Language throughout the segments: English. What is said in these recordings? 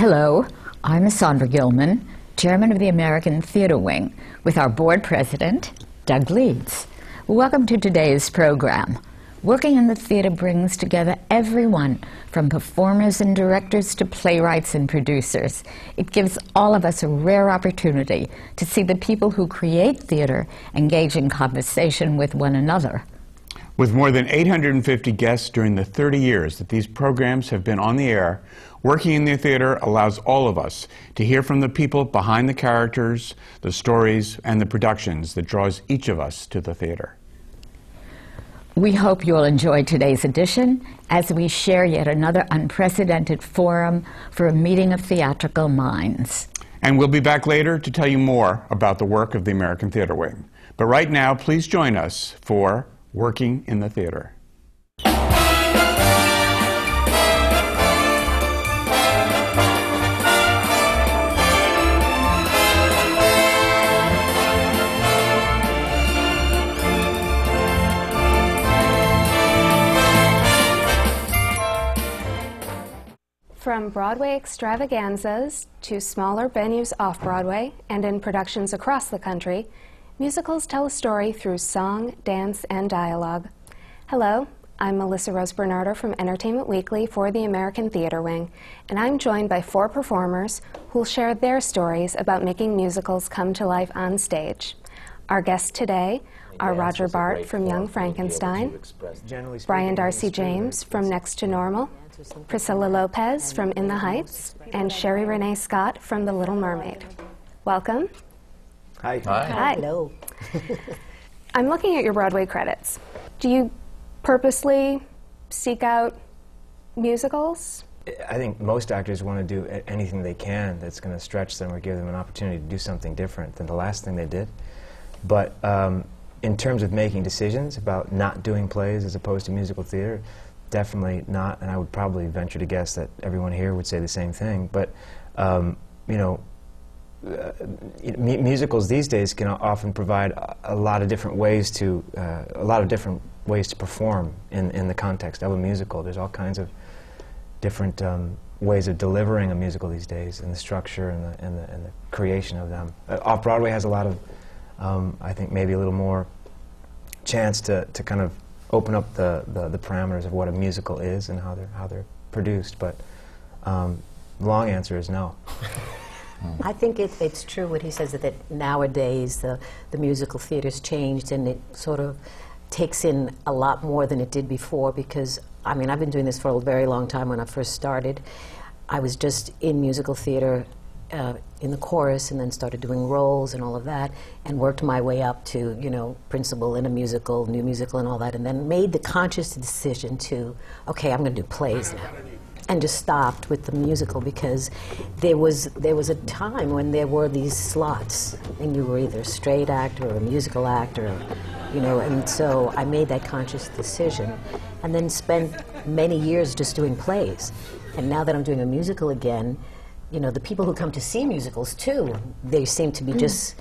Hello, I'm Sondra Gilman, Chairman of the American Theater Wing, with our board president, Doug Leeds. Welcome to today's program. Working in the theater brings together everyone, from performers and directors to playwrights and producers. It gives all of us a rare opportunity to see the people who create theater engage in conversation with one another. With more than 850 guests during the 30 years that these programs have been on the air, working in the theater allows all of us to hear from the people behind the characters, the stories, and the productions that draws each of us to the theater. We hope you'll enjoy today's edition as we share yet another unprecedented forum for a meeting of theatrical minds. And we'll be back later to tell you more about the work of the American Theater Wing. But right now, please join us for Working in the Theater. From Broadway extravaganzas to smaller venues off Broadway and in productions across the country, musicals tell a story through song, dance, and dialogue. Hello, I'm Melissa Rose Bernardo from Entertainment Weekly for the American Theater Wing, and I'm joined by four performers who'll share their stories about making musicals come to life on stage. Our guests today are Roger Bart from Young Frankenstein, Brian Darcy James from Next to Normal, Priscilla Lopez from In the Heights, and Sherie Rene Scott from The Little Mermaid. Welcome. Hi. Hi. Hello. I'm looking at your Broadway credits. Do you purposely seek out musicals? I think most actors want to do anything they can that's going to stretch them or give them an opportunity to do something different than the last thing they did. But um, in terms of making decisions about not doing plays as opposed to musical theater, definitely not. And I would probably venture to guess that everyone here would say the same thing. But um, you know, uh, mu- musicals these days can often provide a, a lot of different ways to uh, a lot of different ways to perform in, in the context of a musical. There's all kinds of different um, ways of delivering a musical these days, and the structure and the, and the, and the creation of them. Uh, Off Broadway has a lot of, um, I think, maybe a little more chance to, to kind of open up the, the, the parameters of what a musical is and how they're how they're produced. But um, the long answer is no. I think it, it's true what he says that, that nowadays the, the musical theater's changed and it sort of takes in a lot more than it did before because, I mean, I've been doing this for a very long time when I first started. I was just in musical theater uh, in the chorus and then started doing roles and all of that and worked my way up to, you know, principal in a musical, new musical and all that and then made the conscious decision to, okay, I'm going to do plays now. And just stopped with the musical because there was there was a time when there were these slots and you were either a straight actor or a musical actor you know and so I made that conscious decision and then spent many years just doing plays. And now that I'm doing a musical again you know the people who come to see musicals too they seem to be just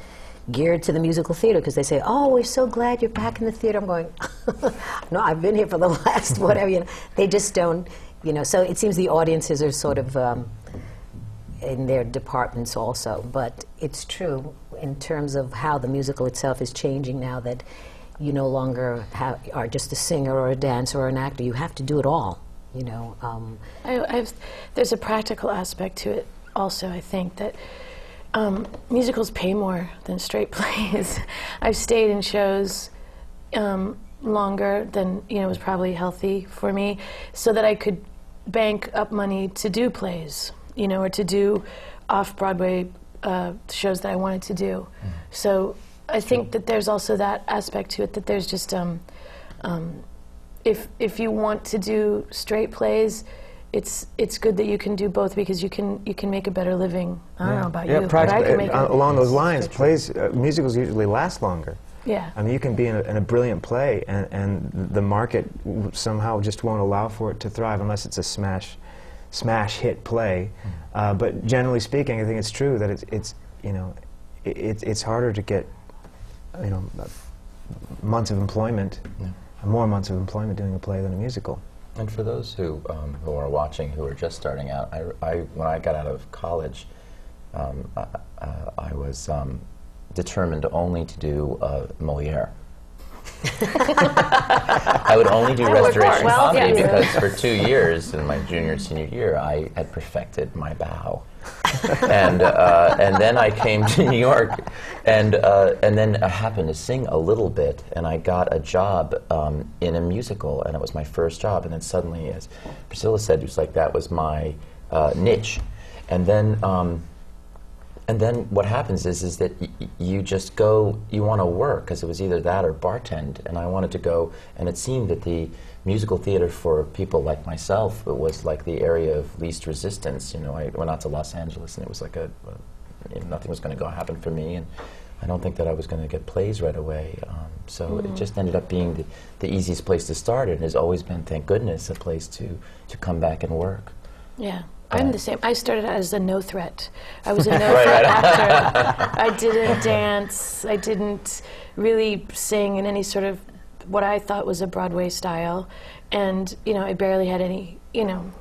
geared to the musical theater because they say, "Oh, we're so glad you're back in the theater." I'm going, "No, I've been here for the last whatever." You know, they just don't, you know. So it seems the audiences are sort of um, in their departments also, but it's true in terms of how the musical itself is changing now that you no longer have, are just a singer or a dancer or an actor. You have to do it all. You know. Um, I, there's a practical aspect to it also, I think, that um, musicals pay more than straight plays. I've stayed in shows um, longer than, you know, was probably healthy for me, so that I could bank up money to do plays, you know, or to do off-Broadway uh, shows that I wanted to do. So I think that there's also that aspect to it, that there's just, um, um, if, if you want to do straight plays, it's it's good that you can do both because you can you can make a better living. I don't know about yeah, you, but I can make uh, along those lines, plays, uh, musicals usually last longer. yeah. I mean, you can be in a, in a brilliant play, and, and the market w- somehow just won't allow for it to thrive unless it's a smash, smash hit play. Uh, but generally speaking, I think it's true that it's, it's you know, it, it's it's harder to get, you know, months of employment, more months of employment doing a play than a musical. And for those who, um, who are watching who are just starting out, I, I, when I got out of college, um, I, uh, I was um, determined only to do uh, Moliere. I would only do restoration well, comedy yes. because for two years in my junior and senior year, I had perfected my bow. and uh, and then I came to New York, and uh, and then I happened to sing a little bit, and I got a job um, in a musical, and it was my first job. And then suddenly, as Priscilla said, it was like that was my uh, niche, and then. Um, and then what happens is is that you just go you want to work because it was either that or bartend and I wanted to go and it seemed that the musical theater for people like myself it was like the area of least resistance you know I went out to Los Angeles and it was like a, a you know, nothing was going to go happen for me and I don't think that I was going to get plays right away um, so it just ended up being the, the easiest place to start and has always been thank goodness a place to to come back and work Yeah. I'm the same. I started out as a no threat. I was a no threat actor. I didn't dance. I didn't really sing in any sort of what I thought was a Broadway style. And, you know, I barely had any, you know,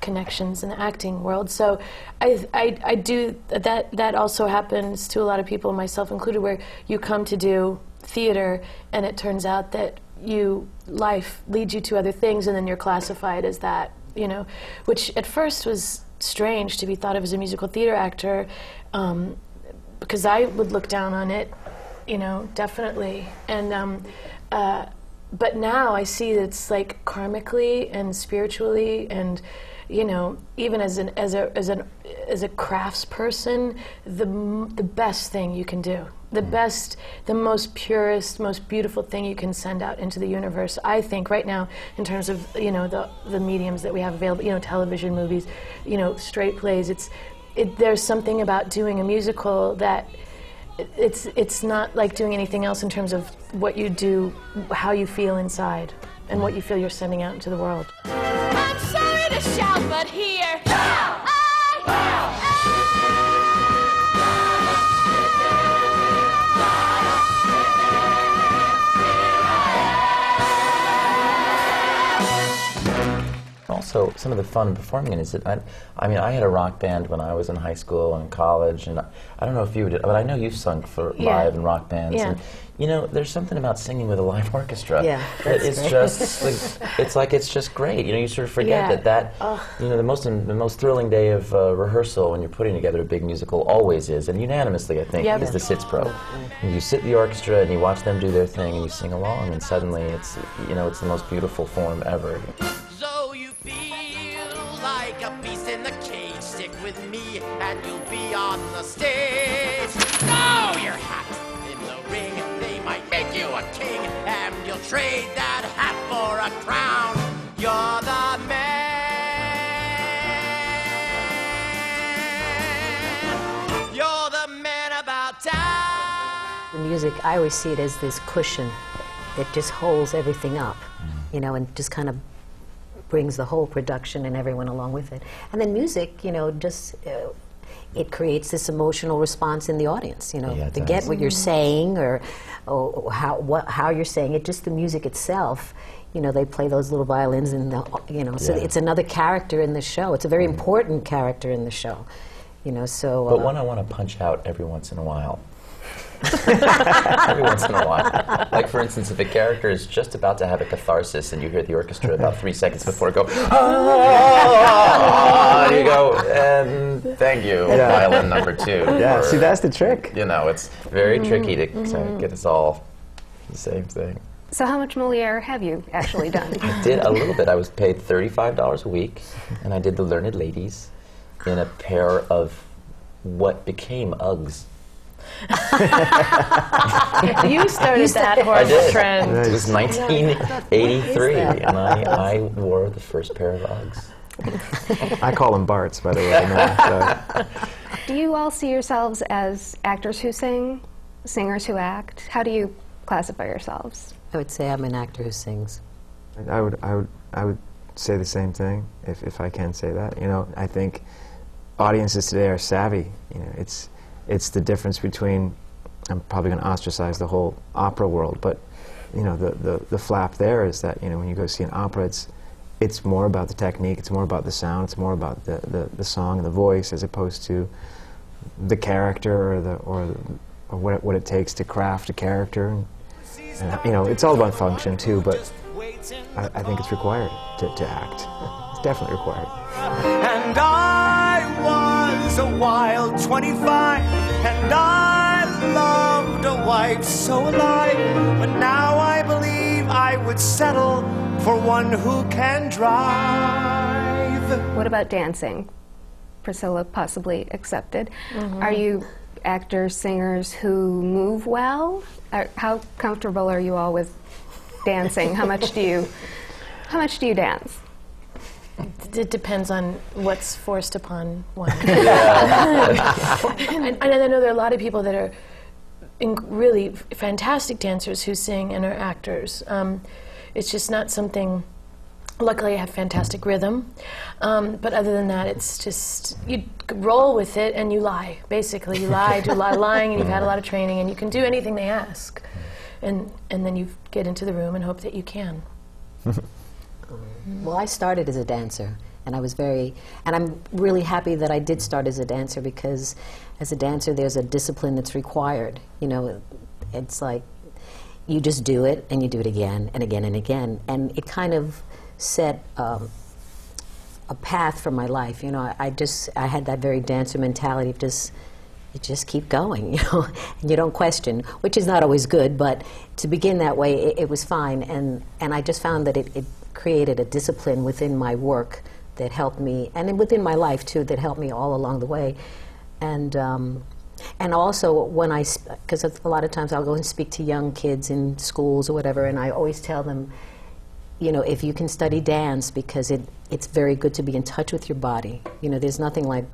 connections in the acting world. So I, I, I do, that, that also happens to a lot of people, myself included, where you come to do theater and it turns out that you, life leads you to other things and then you're classified as that, you know, which at first was strange to be thought of as a musical theater actor um, because I would look down on it, you know, definitely. And, um, uh, but now I see it's like karmically and spiritually and you know even as an as a as an as a crafts person the the best thing you can do the best the most purest most beautiful thing you can send out into the universe i think right now in terms of you know the the mediums that we have available you know television movies you know straight plays it's it, there's something about doing a musical that it's it's not like doing anything else in terms of what you do, how you feel inside, and what you feel you're sending out into the world. I'm sorry to shout, but here I Also, some of the fun performing in it is that I, I mean, I had a rock band when I was in high school and college, and I, I don't know if you did, but I know you've sung for Yeah. live and rock bands. Yeah. And, you know, there's something about singing with a live orchestra. Yeah, it's great. just, like, it's like it's just great. You know, you sort of forget Yeah. that that, you know, the most the most thrilling day of uh, rehearsal when you're putting together a big musical always is, and unanimously, I think, is the Sitzprobe. And you sit in the orchestra and you watch them do their thing, and you sing along, and suddenly it's, you know, it's the most beautiful form ever. Like a beast in the cage. Stick with me and you'll be on the stage. Throw your hat in the ring. They might make you a king and you'll trade that hat for a crown. You're the man. You're the man about town. The music, I always see it as this cushion that just holds everything up, you know, and just kind of brings the whole production and everyone along with it. And then music, you know, just uh, it creates this emotional response in the audience, you know, Yeah, to get what you're saying or, or how what, how you're saying it. Just the music itself. You know, they play those little violins, and the, you know, so Yeah. it's another character in the show. It's a very important character in the show. You know, so. But uh, one I want to punch out every once in a while. every once in a while. Like, for instance, if a character is just about to have a catharsis and you hear the orchestra about three seconds before go, ah, you go, and thank you, Yeah. violin number two. Yeah, or, see, that's the trick. You know, it's very tricky to, to get us all the same thing. So, how much Moliere have you actually done? I did a little bit. I was paid $35 a week, and I did The Learned Ladies in a pair of what became Uggs. You started that I horrible trend. It was 1983, and I, I wore the first pair of Uggs. I call them Barts, by the way. now, so. Do you all see yourselves as actors who sing, singers who act? How do you classify yourselves? I would say I'm an actor who sings. I would, I would, I would say the same thing if, if I can say that. You know, I think audiences today are savvy. You know, it's, it's the difference between. I'm probably going to ostracize the whole opera world, but you know, the, the, the flap there is that you know when you go see an opera, it's it's more about the technique, it's more about the sound, it's more about the, the, the song and the voice as opposed to the character or, the, or, or what, it, what it takes to craft a character. And, and, you know, it's all about function too, but I, I think it's required to, to act. it's definitely required. And was a wild 25, and I loved a wife so alive. But now I believe I would settle for one who can drive. What about dancing? Priscilla possibly accepted. Mm-hmm. Are you actors, singers who move well? Are, how comfortable are you all with dancing? how much do you how much do you dance? It depends on what's forced upon one. and, and I know there are a lot of people that are really fantastic dancers who sing and are actors. Um, it's just not something. Luckily, I have fantastic rhythm, um, but other than that, it's just you roll with it and you lie. Basically, you lie, do a lot of lying, and you've had a lot of training, and you can do anything they ask, and and then you get into the room and hope that you can. Well, I started as a dancer, and I was very, and I'm really happy that I did start as a dancer because, as a dancer, there's a discipline that's required. You know, it's like you just do it and you do it again and again and again, and it kind of set um, a path for my life. You know, I, I just I had that very dancer mentality of just you just keep going, you know, and you don't question, which is not always good, but to begin that way, it, it was fine. And, and I just found that it, it created a discipline within my work that helped me, and within my life too, that helped me all along the way. And, um, and also when I, because a lot of times I'll go and speak to young kids in schools or whatever, and I always tell them, you know, if you can study dance, because it, it's very good to be in touch with your body. You know, there's nothing like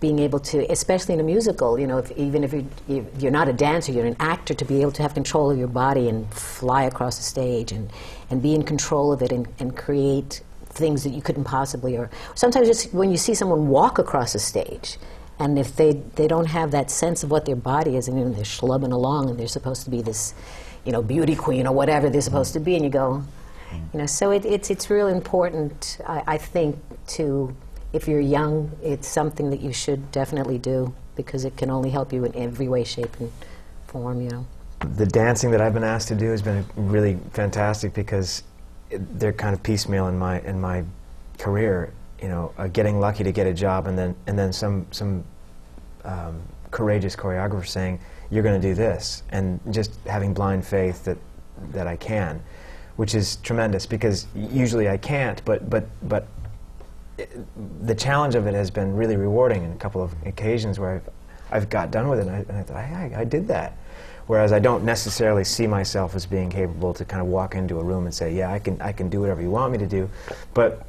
being able to, especially in a musical, you know, if, even if, you, if you're not a dancer, you're an actor, to be able to have control of your body and fly across the stage and, and be in control of it and, and create things that you couldn't possibly, or sometimes just when you see someone walk across a stage, and if they, they don't have that sense of what their body is, and they're schlubbing along and they're supposed to be this, you know, beauty queen or whatever they're supposed to be, and you go, you know, so it, it's, it's real important, I, I think, to, if you're young, it's something that you should definitely do because it can only help you in every way, shape, and form, you know. the dancing that I've been asked to do has been really fantastic because it, they're kind of piecemeal in my in my career. You know, uh, getting lucky to get a job, and then and then some some um, courageous choreographer saying you're going to do this, and just having blind faith that that I can, which is tremendous because usually I can't. But but but the challenge of it has been really rewarding in a couple of occasions where I've I've got done with it, and I, and I thought I, I, I did that. Whereas I don't necessarily see myself as being capable to kind of walk into a room and say, yeah, I can, I can do whatever you want me to do. But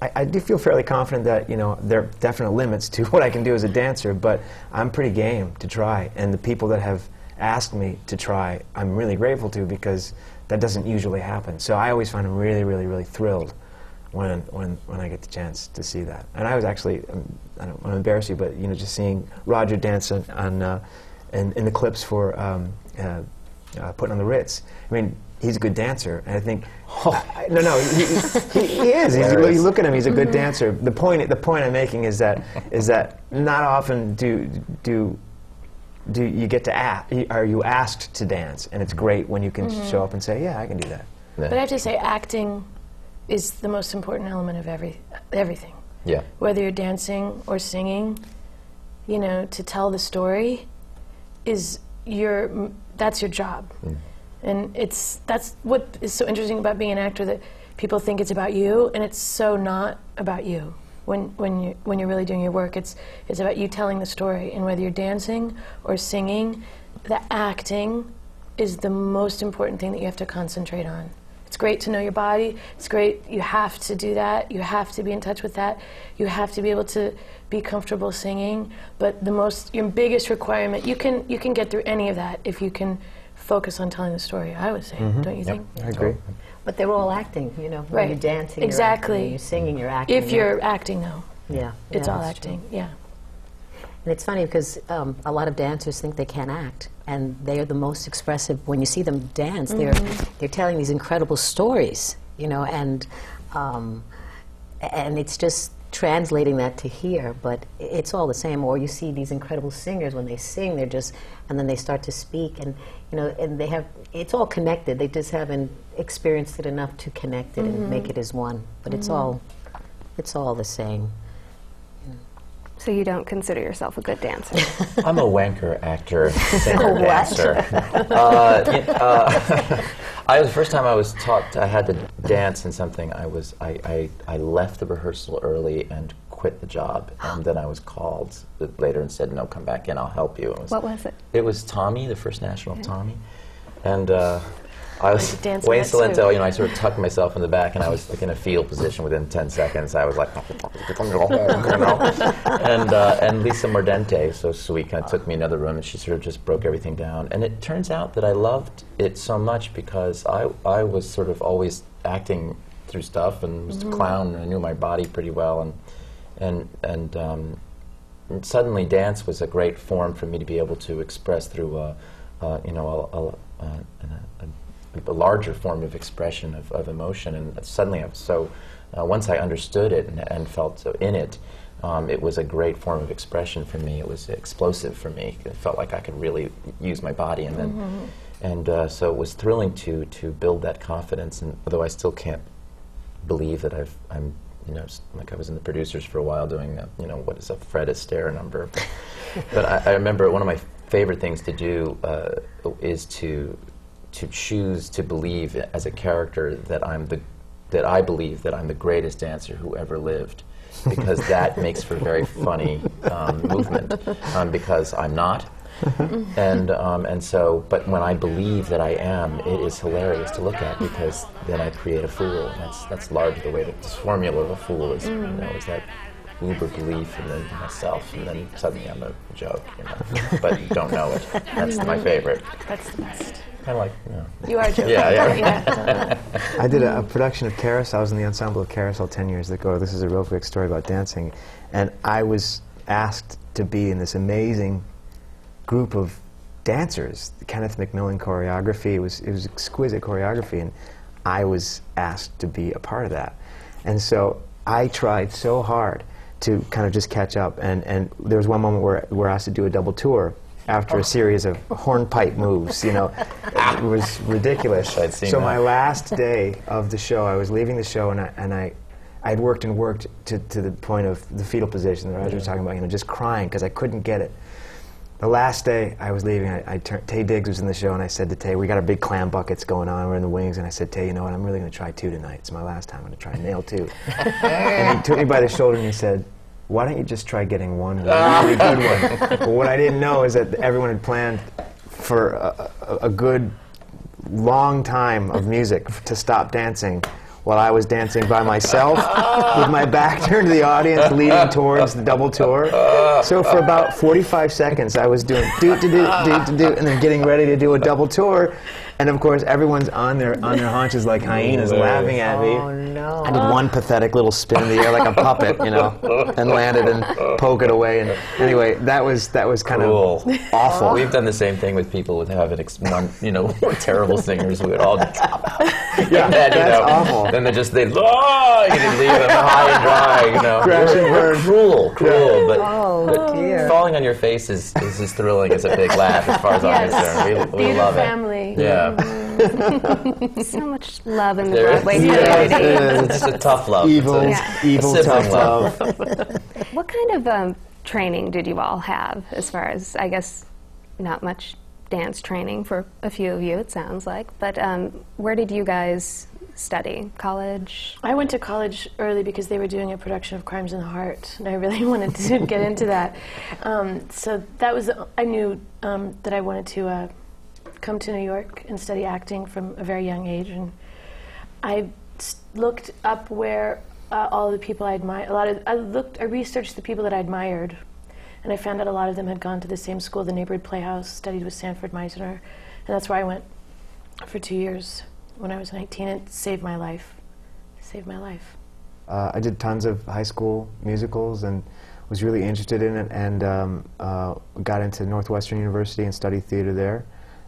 I, I do feel fairly confident that, you know, there are definite limits to what I can do as a dancer, but I'm pretty game to try. And the people that have asked me to try, I'm really grateful to because that doesn't usually happen. So I always find I'm really, really, really thrilled when, when, when I get the chance to see that. And I was actually, um, I don't want to embarrass you, but, you know, just seeing Roger dance on, on uh, in, in the clips for um, uh, uh, putting on the Ritz. I mean, he's a good dancer, and I think I- no, no, he, he, he is. He's, you Hilarious. look at him; he's a good dancer. The point, the point I'm making is that is that not often do do do you get to ask, are you asked to dance, and it's great when you can show up and say, yeah, I can do that. But I have to say, acting is the most important element of every everything. Yeah. Whether you're dancing or singing, you know, to tell the story is your that's your job, mm. and it's that's what is so interesting about being an actor that people think it's about you, and it's so not about you. When when you when you're really doing your work, it's it's about you telling the story, and whether you're dancing or singing, the acting is the most important thing that you have to concentrate on. It's great to know your body. It's great. You have to do that. You have to be in touch with that. You have to be able to be comfortable singing. But the most, your biggest requirement, you can you can get through any of that if you can focus on telling the story. I would say, mm-hmm. don't you think? I agree. But they're all acting, you know. When Right. you're dancing, Exactly. You're, acting, when you're singing, you're acting. If you're acting, though, yeah, it's yeah, all that's true. acting. Yeah. And it's funny because um, a lot of dancers think they can't act, and they are the most expressive. When you see them dance, they're they're telling these incredible stories, you know. And Um, and it's just translating that to here, but it's all the same. Or you see these incredible singers when they sing, they're just, and then they start to speak, and you know, and they have, it's all connected. They just haven't experienced it enough to connect it and make it as one. But it's all, it's all the same. So you don't consider yourself a good dancer? I'm a wanker actor, singer, dancer. uh, uh, I was the first time I was taught I had to dance in something. I was I, I, I left the rehearsal early and quit the job, and then I was called later and said, "No, come back in. I'll help you." It was, What was it? It was Tommy, the first national Tommy, and. Uh, I was Wayne. Salento, you know, I sort of tucked myself in the back, and I was like in a field position within 10 seconds. I was like, and uh, and Lisa Mordente, so sweet, kind of took me another room, and she sort of just broke everything down. And it turns out that I loved it so much because I I was sort of always acting through stuff and was a clown, and I knew my body pretty well, and and and. Um, and suddenly dance was a great form for me to be able to express through a, uh, you know a, a, a, a, a larger form of expression of, of emotion and suddenly I was so uh, once I understood it and, and felt so in it um, it was a great form of expression for me it was explosive for me it felt like I could really use my body and then and uh, so it was thrilling to to build that confidence and although I still can't believe that I've, I'm, you know, like I was in the producers for a while doing, a, you know, what is a Fred Astaire number. but I, I remember one of my favorite things to do uh, is to to choose to believe as a character that I'm the that I believe that I'm the greatest dancer who ever lived. Because that makes for very funny um, movement. Um, because I'm not, and um, and so, but when I believe that I am, it is hilarious to look at because then I create a fool. That's that's largely the way that this formula of a fool is. You know, is that uber belief in then myself, and then suddenly I'm a joke. You know, but you don't know it. That's my favorite. That's the best. Kind of like, you know. You are joking. Yeah, yeah. yeah. I did a, a production of Carousel. I was in the ensemble of Carousel 10 years ago. This is a real quick story about dancing. And I was asked to be in this amazing group of dancers. The Kenneth MacMillan choreography. It was, it was exquisite choreography. And I was asked to be a part of that. And so I tried so hard to kind of just catch up. And, and there was one moment where we were asked to do a double tour after a oh. series of hornpipe moves, you know. it was ridiculous. I'd seen so that. my last day of the show, I was leaving the show, and I, and I, I'd worked and worked to, to the point of the fetal position that Roger was talking about, you know, just crying because I couldn't get it. The last day I was leaving, I, I turned, Taye Diggs was in the show, and I said to Taye, we got our big clam buckets going on, we're in the wings, and I said, Taye, you know what, I'm really going to try two tonight. It's my last time, I'm going to try and nail two. and he took me by the shoulder and he said, why don't you just try getting one ah. really good one? But what I didn't know is that everyone had planned for a, a, a good long time of music to stop dancing while I was dancing by myself with my back turned to the audience leading towards the double tour. So for about 45 seconds I was doing do do do do do do and then getting ready to do a double tour and of course everyone's on their on their haunches like oh, hyenas laughing at me. Oh no. I did one pathetic little spin in the air like a puppet, you know, and landed and poke it away. And anyway, that was that was kind Cool. of awful. We've done the same thing with people with having ex- non, you know terrible singers who would all drop out. Yeah, And then, you that's know, awful. Then they just they oh, ah! you can leave them high and dry. You know, Crash and We're- we're burn. cruel, cruel. But, Oh, but oh, dear. falling on your face is, is as thrilling as a big laugh, as far as I'm Yes. concerned. We, we Theater love family. it. Yeah, So much love in the There is. Broadway Yes, community. it is. it's a tough love. evil, It's a- Yeah. evil, a tough love. love. What kind of um, training did you all have as far as, I guess, not much dance training for a few of you, it sounds like, but um, where did you guys study? College? I went to college early because they were doing a production of Crimes in the Heart, and I really wanted to get into that. Um, so that was I knew um, that I wanted to uh, come to New York and study acting from a very young age, and I looked up where uh, all the people I admired. A lot of I looked, I researched the people that I admired, and I found out a lot of them had gone to the same school, the Neighborhood Playhouse, studied with Sanford Meisner, and that's where I went for two years when I was 19. It saved my life. Saved my life. Uh, I did tons of high school musicals and was really interested in it and um, uh, got into Northwestern University and studied theater there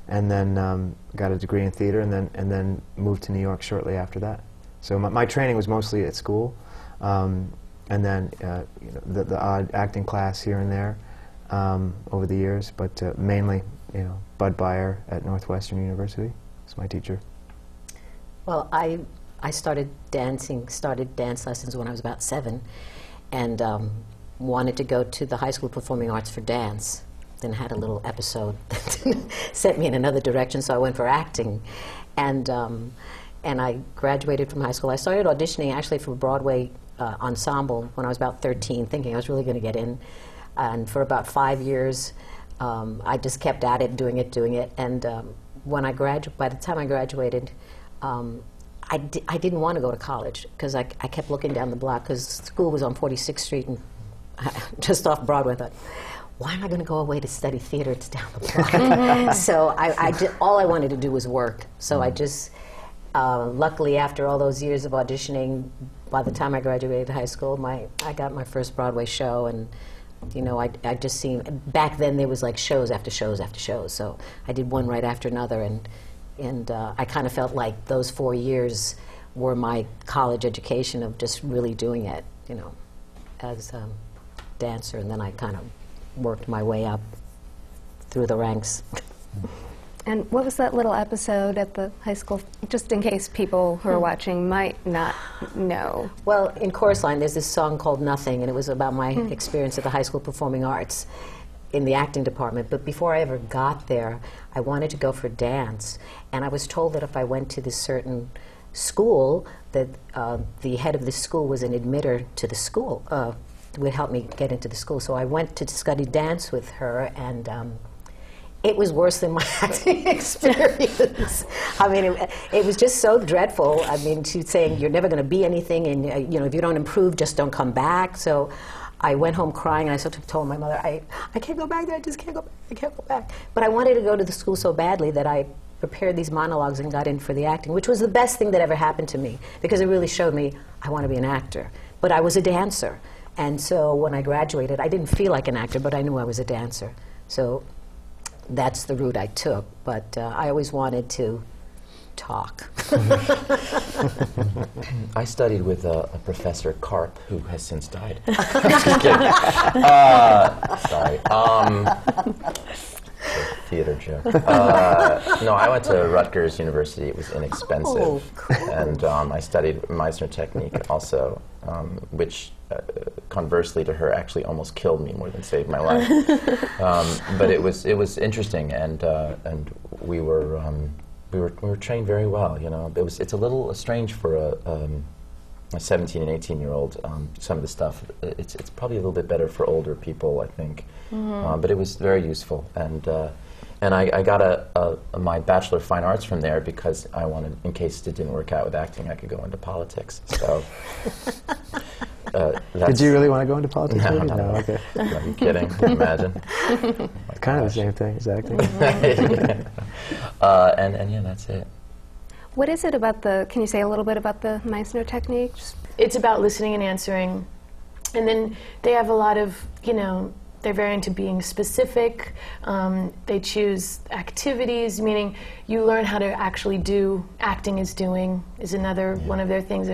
and then um, got a degree in theater and then, and then moved to New York shortly after that. So my, my training was mostly at school, um, and then uh, you know, the, the odd acting class here and there um, over the years, but uh, mainly, you know, Bud Beyer at Northwestern University was my teacher. Well, I, I started dancing, started dance lessons when I was about seven, and um, wanted to go to the High School Performing Arts for dance. Then had a little episode that sent me in another direction, so I went for acting. And, um, and I graduated from high school. I started auditioning actually for Broadway uh, ensemble when I was about 13, thinking I was really going to get in. And for about five years, um, I just kept at it, doing it, doing it. And um, when I gradu- by the time I graduated, um, I, di- I didn't want to go to college because I, I kept looking down the block because school was on 46th Street and just off Broadway. I thought, why am I going to go away to study theater? It's down the block. so I, I all I wanted to do was work. So I just, uh, luckily, after all those years of auditioning, by the time I graduated high school, my I got my first Broadway show, and you know, I, I just seemed back then there was like shows after shows after shows. So I did one right after another, and and uh, I kind of felt like those four years were my college education of just really doing it, you know, as a dancer, and then I kind of worked my way up through the ranks. And what was that little episode at the high school, just in case people who are watching might not know? Well, in Chorus Line, there's this song called Nothing, and it was about my experience at the High School Performing Arts in the acting department. But before I ever got there, I wanted to go for dance, and I was told that if I went to this certain school, that uh, the head of the school was an admitter to the school, uh, would help me get into the school. So I went to study dance with her, and um, it was worse than my acting experience. I mean, it, it was just so dreadful. I mean, she's saying you're never going to be anything, and uh, you know, if you don't improve, just don't come back. So, I went home crying, and I sort of told my mother, I, I can't go back there. I just can't go. Back. I can't go back. But I wanted to go to the school so badly that I prepared these monologues and got in for the acting, which was the best thing that ever happened to me because it really showed me I want to be an actor. But I was a dancer, and so when I graduated, I didn't feel like an actor, but I knew I was a dancer. So that's the route I took. But uh, I always wanted to talk. I studied with a, a professor, Karp, who has since died. Uh, sorry. Um, theater joke. Uh, no, I went to Rutgers University. It was inexpensive, Oh, cool. and um, I studied Meisner technique also, um, which. Uh, conversely to her, actually almost killed me more than saved my life. um, but it was it was interesting, and uh, and we were um, we were we were trained very well. You know, it was it's a little strange for a. Um, a 17 and 18 year old, um, some of the stuff, uh, it's, it's probably a little bit better for older people, I think. Uh, but it was very useful. And, uh, and I, I got a, a, my Bachelor of Fine Arts from there because I wanted, in case it didn't work out with acting, I could go into politics. So, uh, Did you really want to go into politics? No, maybe? not at all. okay. Are you kidding? Can you imagine? It's kind of the same thing as acting. uh, and, and yeah, that's it. What is it about the, can you say a little bit about the Meisner technique? Just- it's about listening and answering. And then they have a lot of, you know, they're very into being specific. Um, they choose activities, meaning you learn how to actually do. Acting is doing is another one of their things.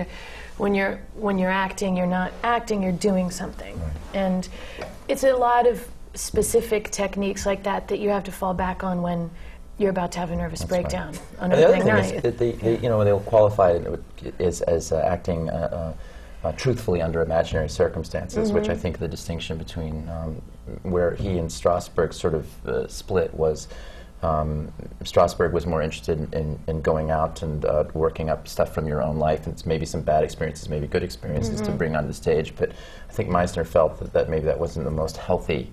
When you're when you're acting, you're not acting. You're doing something, and it's a lot of specific techniques like that that you have to fall back on when you're about to have a nervous That's right. breakdown on And the other opening thing night. is that they, they, you know, they'll qualify it as, as uh, acting uh, uh, truthfully under imaginary circumstances, which I think the distinction between um, where he and Strasberg sort of uh, split was. Um, Strasberg was more interested in, in going out and uh, working up stuff from your own life, and it's maybe some bad experiences, maybe good experiences to bring onto the stage. But I think Meisner felt that, that maybe that wasn't the most healthy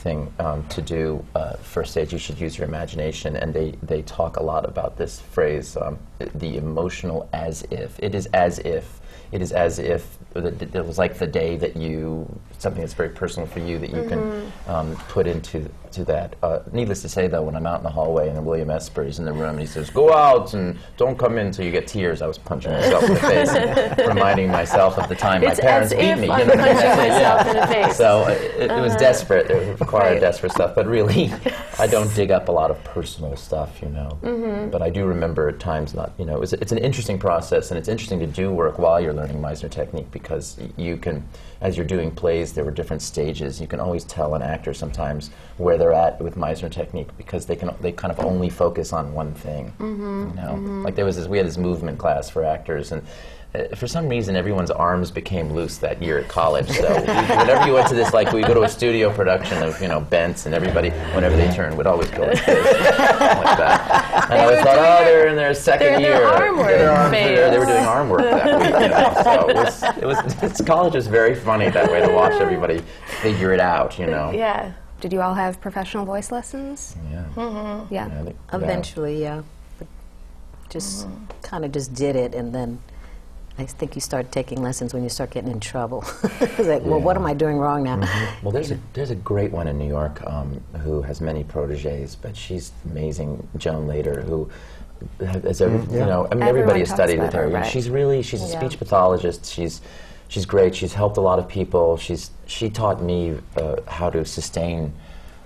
thing um, to do uh, for stage. You should use your imagination, and they, they talk a lot about this phrase, um, the emotional as if. It is as if it is as if it it was like the day that you something that's very personal for you that you can um, put into to that. Uh, needless to say, though, when I'm out in the hallway and William Esper's in the room he says, "Go out and don't come in until you get tears," I was punching myself in the face, reminding myself of the time It's my parents beat me. I'm you know? myself in the face. So uh, it, it was desperate. It required Right. desperate stuff, but really, I don't dig up a lot of personal stuff, you know. Mm-hmm. But I do remember at times not, you know, it's, it's an interesting process, and it's interesting to do work while you're learning Meisner technique because y- you can, as you're doing plays, there were different stages. You can always tell an actor sometimes where they're at with Meisner technique because they can they kind of only focus on one thing. Mm-hmm. You know, like there was this, we had this movement class for actors and. Uh, for some reason, everyone's arms became loose that year at college. So we- whenever you went to this, like we go to a studio production of you know Bents, and everybody, whenever they turn, would always go like this, like that. And I always were thought, oh, they're in their 2nd they're in year. their arm work Their arms- phase. They were doing arm work that week. You know? So it was, it was, this college was very funny that way to watch everybody figure it out. You know. Yeah. Did you all have professional voice lessons? Yeah. Yeah. Yeah, I think- yeah. Eventually, yeah. But just kind of just did it, and then I think you start taking lessons when you start getting in trouble. it's like, well, what am I doing wrong now? Well, there's a there's a great one in New York um, who has many proteges, but she's amazing. Joan Lader, who has every, you know, I mean, Everyone everybody has studied with her. her, right. She's really she's a Yeah. speech pathologist. She's she's great. She's helped a lot of people. She's she taught me uh, how to sustain.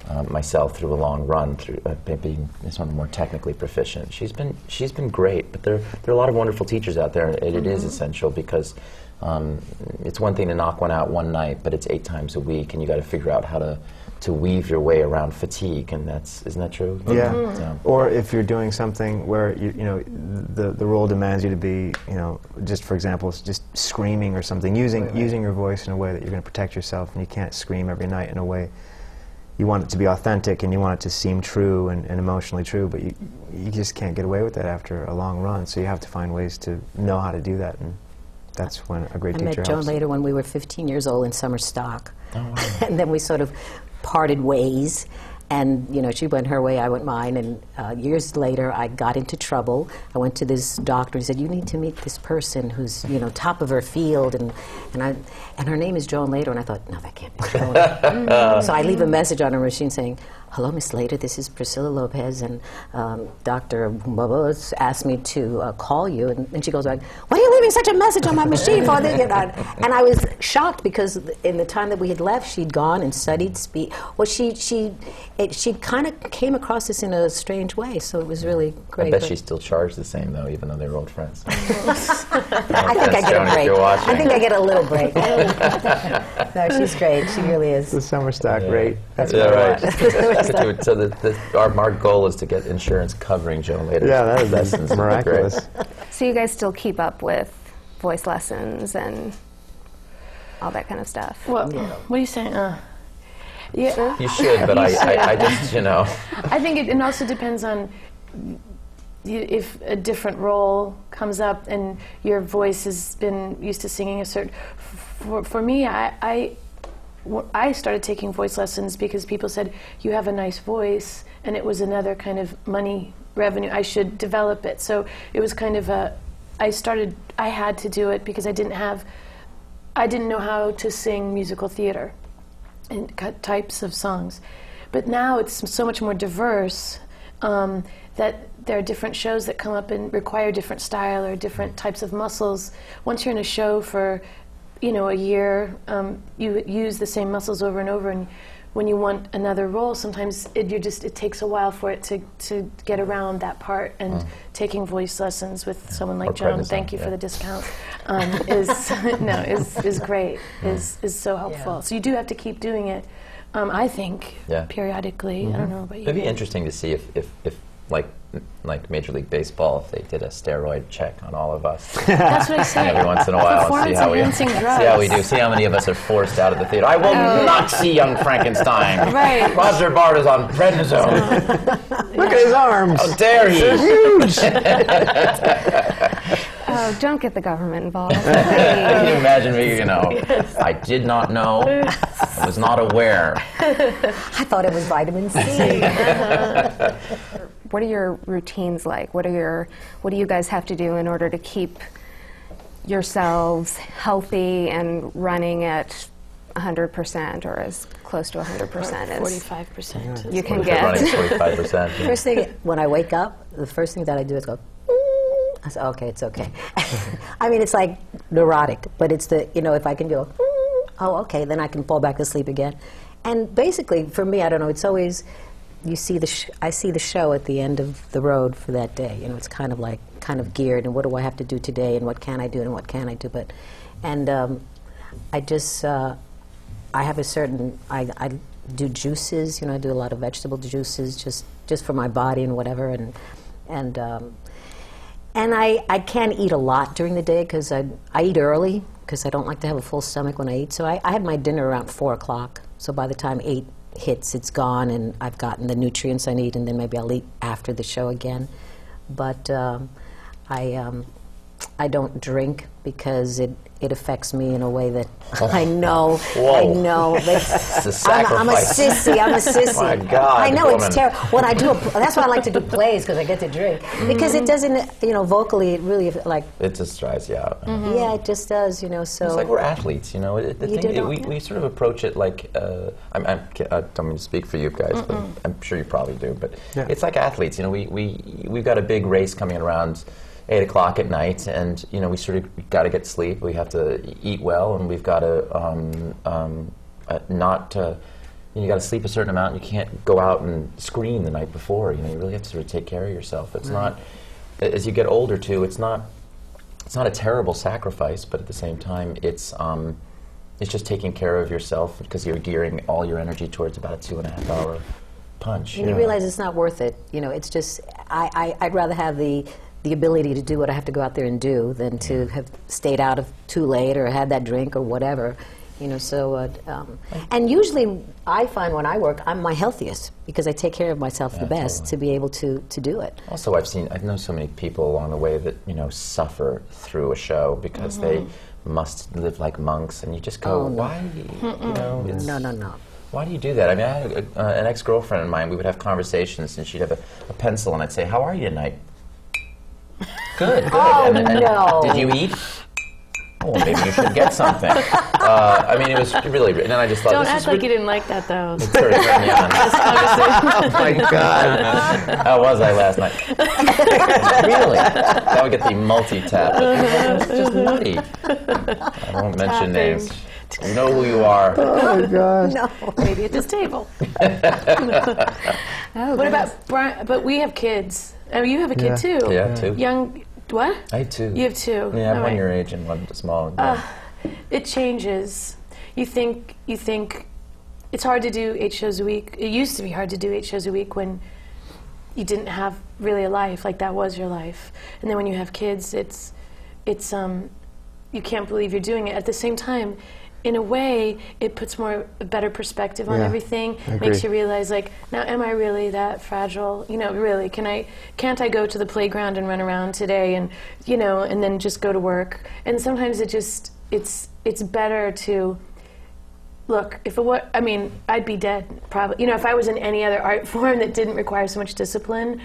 Uh, myself through a long run, through uh, being sort of more technically proficient. She's been she's been great, but there there are a lot of wonderful teachers out there, and it, it is essential because um, it's one thing to knock one out one night, but it's eight times a week, and you got to figure out how to to weave your way around fatigue, and that's isn't that true? Yeah. So- Or if you're doing something where you, you know the the role demands you to be, you know, just for example, just screaming or something, using using your voice in a way that you're going to protect yourself, and you can't scream every night in a way. You want it to be authentic, and you want it to seem true and, and emotionally true, but you you just can't get away with that after a long run. So you have to find ways to know how to do that, and that's when a great I teacher met Joan helps. later when we were 15 years old in summer stock. Oh, wow. and then we sort of parted ways. And, you know, she went her way, I went mine. And uh, years later, I got into trouble. I went to this doctor. He said, you need to meet this person who's, you know, top of her field. And, and, I, and her name is Joan Lader. And I thought, no, that can't be Joan. so I leave a message on her machine saying, hello, Miss Lader, this is Priscilla Lopez. And um, Dr. Bubba asked me to uh, call you. And, and she goes back, what are you leaving such a message on my machine for? You and I was shocked because in the time that we had left, she'd gone and studied speech. Well, she, she, it, she kind of came across this in a strange way, so it was really great. I bet but she still charged the same though, even though they were old friends. I think I get Joan, a break. I think I get a little break. no, she's great. She really is. The summer stock Yeah. rate. That's yeah, what I right. want. so the, the, our, our goal is to get insurance covering Joan Lader. Yeah, that is, that's miraculous. So you guys still keep up with voice lessons and all that kind of stuff? What, what are you saying? Uh, yeah, You should, but I, I, I just, you know. I think it, it also depends on you, if a different role comes up and your voice has been used to singing a certain. For, for me, I, I, w- I started taking voice lessons because people said you have a nice voice, and it was another kind of money revenue. I should develop it. So it was kind of a. I started. I had to do it because I didn't have. I didn't know how to sing musical theater and types of songs. But now it's so much more diverse um, that there are different shows that come up and require different style or different types of muscles. Once you're in a show for, you know, a year, um, you use the same muscles over and over. And when you want another role, sometimes it, you just it takes a while for it to, to get around that part. And taking voice lessons with someone like Or Joan, thank you for the discount, um, is no is is great. Is is so helpful. So you do have to keep doing it. Um, I think Yeah. periodically. I don't know about you. It'd be interesting to see if, if, if like, like Major League Baseball, if they did a steroid check on all of us That's what I say. every once in a while and see how we Performance-enhancing see how we do. See how many of us are forced out of the theater. I will oh. not see Young Frankenstein. Right. Roger Bart is on prednisone. Look at his arms. How dare he? Huge. Oh, don't get the government involved. Can you imagine me? You know, I did not know. I was not aware. I thought it was vitamin C. what are your routines like? What are your what do you guys have to do in order to keep yourselves healthy and running at 100% or as close to 100% as 45%. you can What running get. 45%? First thing, when I wake up, the first thing that I do is go, "Mm." I say, okay, it's okay. I mean, it's like neurotic, but it's the, you know, if I can go, "Mm," oh, okay, then I can fall back to sleep again. And basically, for me, I don't know, it's always, you see the, I see the show at the end of the road for that day. You know, it's kind of like, kind of geared, and what do I have to do today, and what can I do, and what can I do. But, and um, I just, uh, I have a certain, I, I do juices, you know, I do a lot of vegetable juices just, just for my body and whatever. And, and, um, and I, I can eat a lot during the day because I, I eat early because I don't like to have a full stomach when I eat. So I, I had my dinner around 4 o'clock. So by the time 8 hits, it's gone and I've gotten the nutrients I need and then maybe I'll eat after the show again. But um, I, um, I don't drink because it, it affects me in a way that I know, I Whoa. know. that- It's a I'm, a- I'm a sissy. I'm a sissy. My God, I know woman. it's terrible. When I do, a, that's why I like to do plays because I get to drink because Mm-hmm. it doesn't, you know, vocally it really like It just drives you out. yeah, it just does, you know. So It's like we're athletes, you know. It, the You thing, it- we, yeah. we sort of approach it like uh, I'm, I'm, I don't mean to speak for you guys, but I'm sure you probably do. But Yeah. it's like athletes, you know. We we we've got a big race coming around eight o'clock at night, and you know we sort of got to get sleep. We have to eat well, and we've got to um, um, uh, not. Uh, you, know, you got to sleep a certain amount. You can't go out and scream the night before. You know, you really have to sort of take care of yourself. It's not. As you get older, too, it's not it's not a terrible sacrifice, but at the same time, it's um, it's just taking care of yourself because you're gearing all your energy towards about a two and a half hour punch. and you know. realize it's not worth it. You know, it's just I, I I'd rather have the the ability to do what I have to go out there and do than to have stayed out of too late or had that drink or whatever. You know, so uh, um, and usually I find when I work, I'm my healthiest because I take care of myself the best totally. to be able to to do it. Also, I've seen, I've known so many people along the way that you know suffer through a show because they must live like monks, and you just go, Oh, no. why? You know, No, no, no. Why do you do that? I mean, I had a, uh, an ex-girlfriend of mine. We would have conversations, and she'd have a, a pencil, and I'd say, "How are you tonight?" Good. good. Oh, and, and, no. Did you eat? Oh, well, maybe you should get something. Uh, I mean, it was really. And then I just thought, Don't this act is like rid- you didn't like that though. It sort of turned me on. Oh my God! How was I last night? really? That would get the multi-tap. It's just nutty. I won't mention Tapping. names. You know who you are. Oh my gosh. no. Maybe at this table. Oh, What goodness. about Brian? But we have kids. Oh, you have a kid Yeah. too. Yeah, two. Young. What? I had two. You have two. Yeah, All one right. your age and one small. And uh, it changes. You think you think it's hard to do eight shows a week. It used to be hard to do eight shows a week when you didn't have really a life like that was your life. And then when you have kids, it's it's um you can't believe you're doing it. At the same time, in a way, it puts more a better perspective on Yeah, everything. Makes you realize like, now am I really that fragile? You know, really, can I can't I go to the playground and run around today and you know, and then just go to work? And sometimes it just it's it's better to look, if it were, I mean, I'd be dead probably. You know, if I was in any other art form that didn't require so much discipline,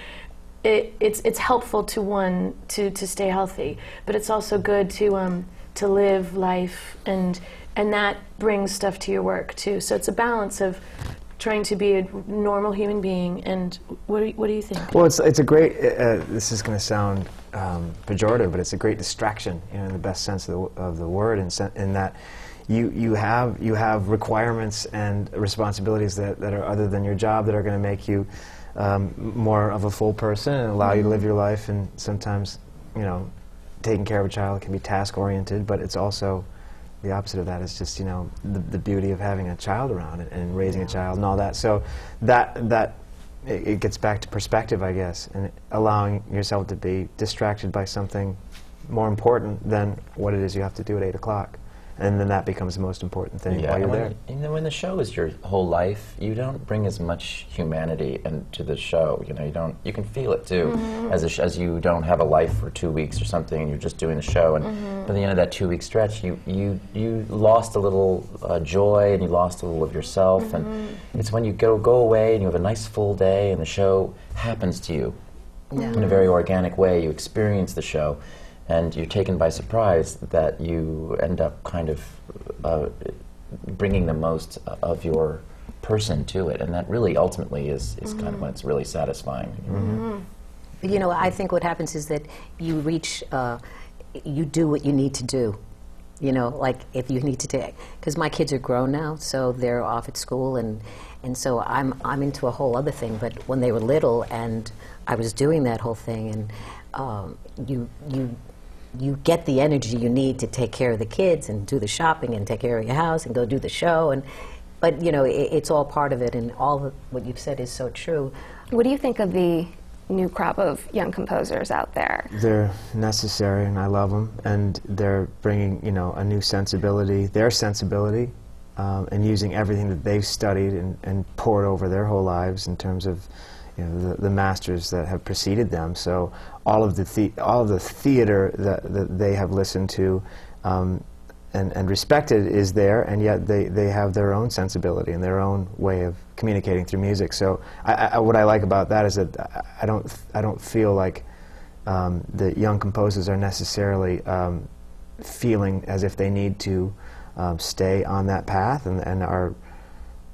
it, it's it's helpful to one to to stay healthy, but it's also good to um to live life and and that brings stuff to your work too. So it's a balance of trying to be a normal human being and what do you, what do you think? Well, it's, it's a great, uh, uh, this is going to sound um, pejorative, but it's a great distraction, you know, in the best sense of the, of the word, in, in that you, you, have, you have requirements and responsibilities that, that are other than your job that are going to make you um, more of a full person and allow you to live your life. And sometimes, you know, taking care of a child can be task oriented, but it's also the opposite of that is just you know the, the beauty of having a child around and, and raising a child and all that. So that that it, it gets back to perspective, I guess, and allowing yourself to be distracted by something more important than what it is you have to do at eight o'clock, and then that becomes the most important thing Yeah, while you're when, there. and then when the show is your whole life, you don't bring as much humanity into the show. You know, you don't. You can feel it too, Mm-hmm. as a sh- as you don't have a life for two weeks or something, and you're just doing the show. And Mm-hmm. by the end of that two week stretch, you you you lost a little uh, joy and you lost a little of yourself. Mm-hmm. And it's when you go go away and you have a nice full day, and the show happens to you in a very organic way. You experience the show, and you're taken by surprise that you end up kind of uh, bringing the most of your person to it, and that really ultimately is, is kind of when it's really satisfying. You know, I think what happens is that you reach, uh, you do what you need to do. You know, like if you need to take, because my kids are grown now, so they're off at school, and and so I'm I'm into a whole other thing. But when they were little, and I was doing that whole thing, and um, you you you get the energy you need to take care of the kids and do the shopping and take care of your house and go do the show, and but you know it, it's all part of it, and all of what you've said is so true. What do you think of the new crop of young composers out there? They're necessary, and I love them. And they're bringing, you know, a new sensibility, their sensibility, um, and using everything that they've studied and, and poured over their whole lives in terms of, you know, the, the masters that have preceded them. So all of the, the all of the theater that, that they have listened to. Um, and, and respected is there, and yet they, they have their own sensibility and their own way of communicating through music. So I, I, what I like about that is that I- don't, I don't feel like um, the young composers are necessarily um, feeling as if they need to um, stay on that path and, and are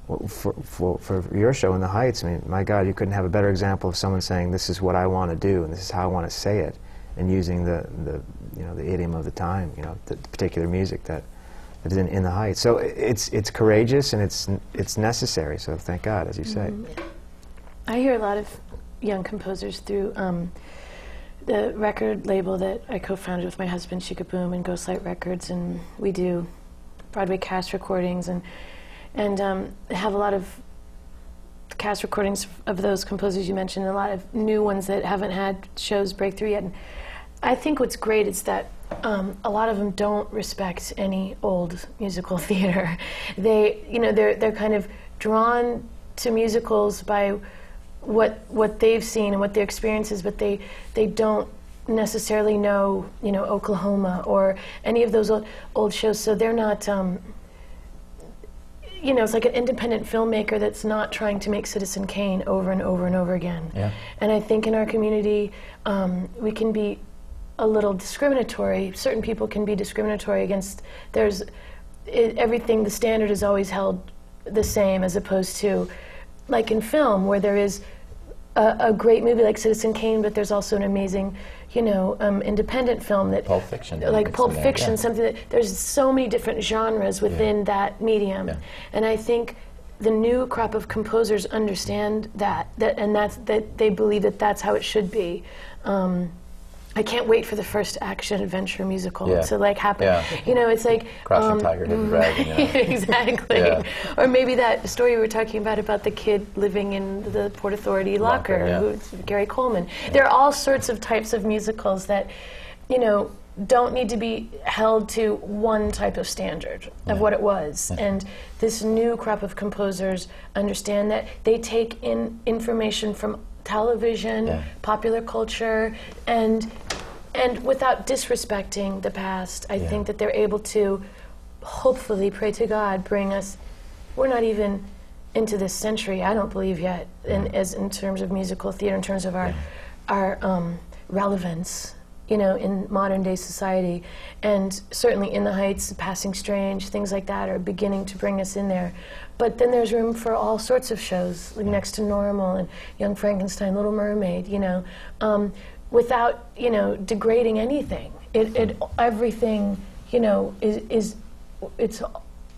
for, for, for your show in the Heights, I mean, my God, you couldn't have a better example of someone saying, "This is what I want to do, and this is how I want to say it," and using the, the you know the idiom of the time, you know, the particular music that, that is in, in the Heights. So it's it's courageous and it's it's necessary. So thank God, as you say. I hear a lot of young composers through um, the record label that I co-founded with my husband, Sh-K-Boom, and Ghostlight Records, and we do Broadway cast recordings, and and um, have a lot of cast recordings of those composers you mentioned, and a lot of new ones that haven't had shows break through yet. And I think what's great is that um, a lot of them don't respect any old musical theater. They, you know, they're they're kind of drawn to musicals by what what they've seen and what their experience is, but they they don't necessarily know, you know, Oklahoma or any of those old, old shows. So they're not. Um, you know, it's like an independent filmmaker that's not trying to make Citizen Kane over and over and over again. Yeah. And I think in our community, um, we can be a little discriminatory. Certain people can be discriminatory against. There's i everything. The standard is always held the same, as opposed to, like in film, where there is a, a great movie like Citizen Kane, but there's also an amazing, you know, um, independent film that Pulp Fiction. like Pulp there, Fiction, yeah. something that there's so many different genres within that medium, Yeah. and I think the new crop of composers understand that, that and that's that they believe that that's how it should be. Um, I can't wait for the first action adventure musical Yeah. to like happen. Yeah. You know, it's like Crouching um, Tiger, Hidden Dragon. Yeah. exactly. Yeah. Or maybe that story we were talking about about the kid living in the Port Authority locker, Locker, who's Gary Coleman. There are all sorts of types of musicals that, you know, don't need to be held to one type of standard of what it was. And this new crop of composers understand that they take in information from television, Yeah. popular culture, and and without disrespecting the past, I Yeah. think that they're able to hopefully pray to God bring us we're not even into this century I don't believe yet in as in terms of musical theater in terms of our our um, relevance you know in modern day society. And certainly in the heights passing strange things like that are beginning to bring us in there. But then there's room for all sorts of shows like next to normal and young frankenstein little mermaid you know. Um, without you know degrading anything. It, it everything you know is is it's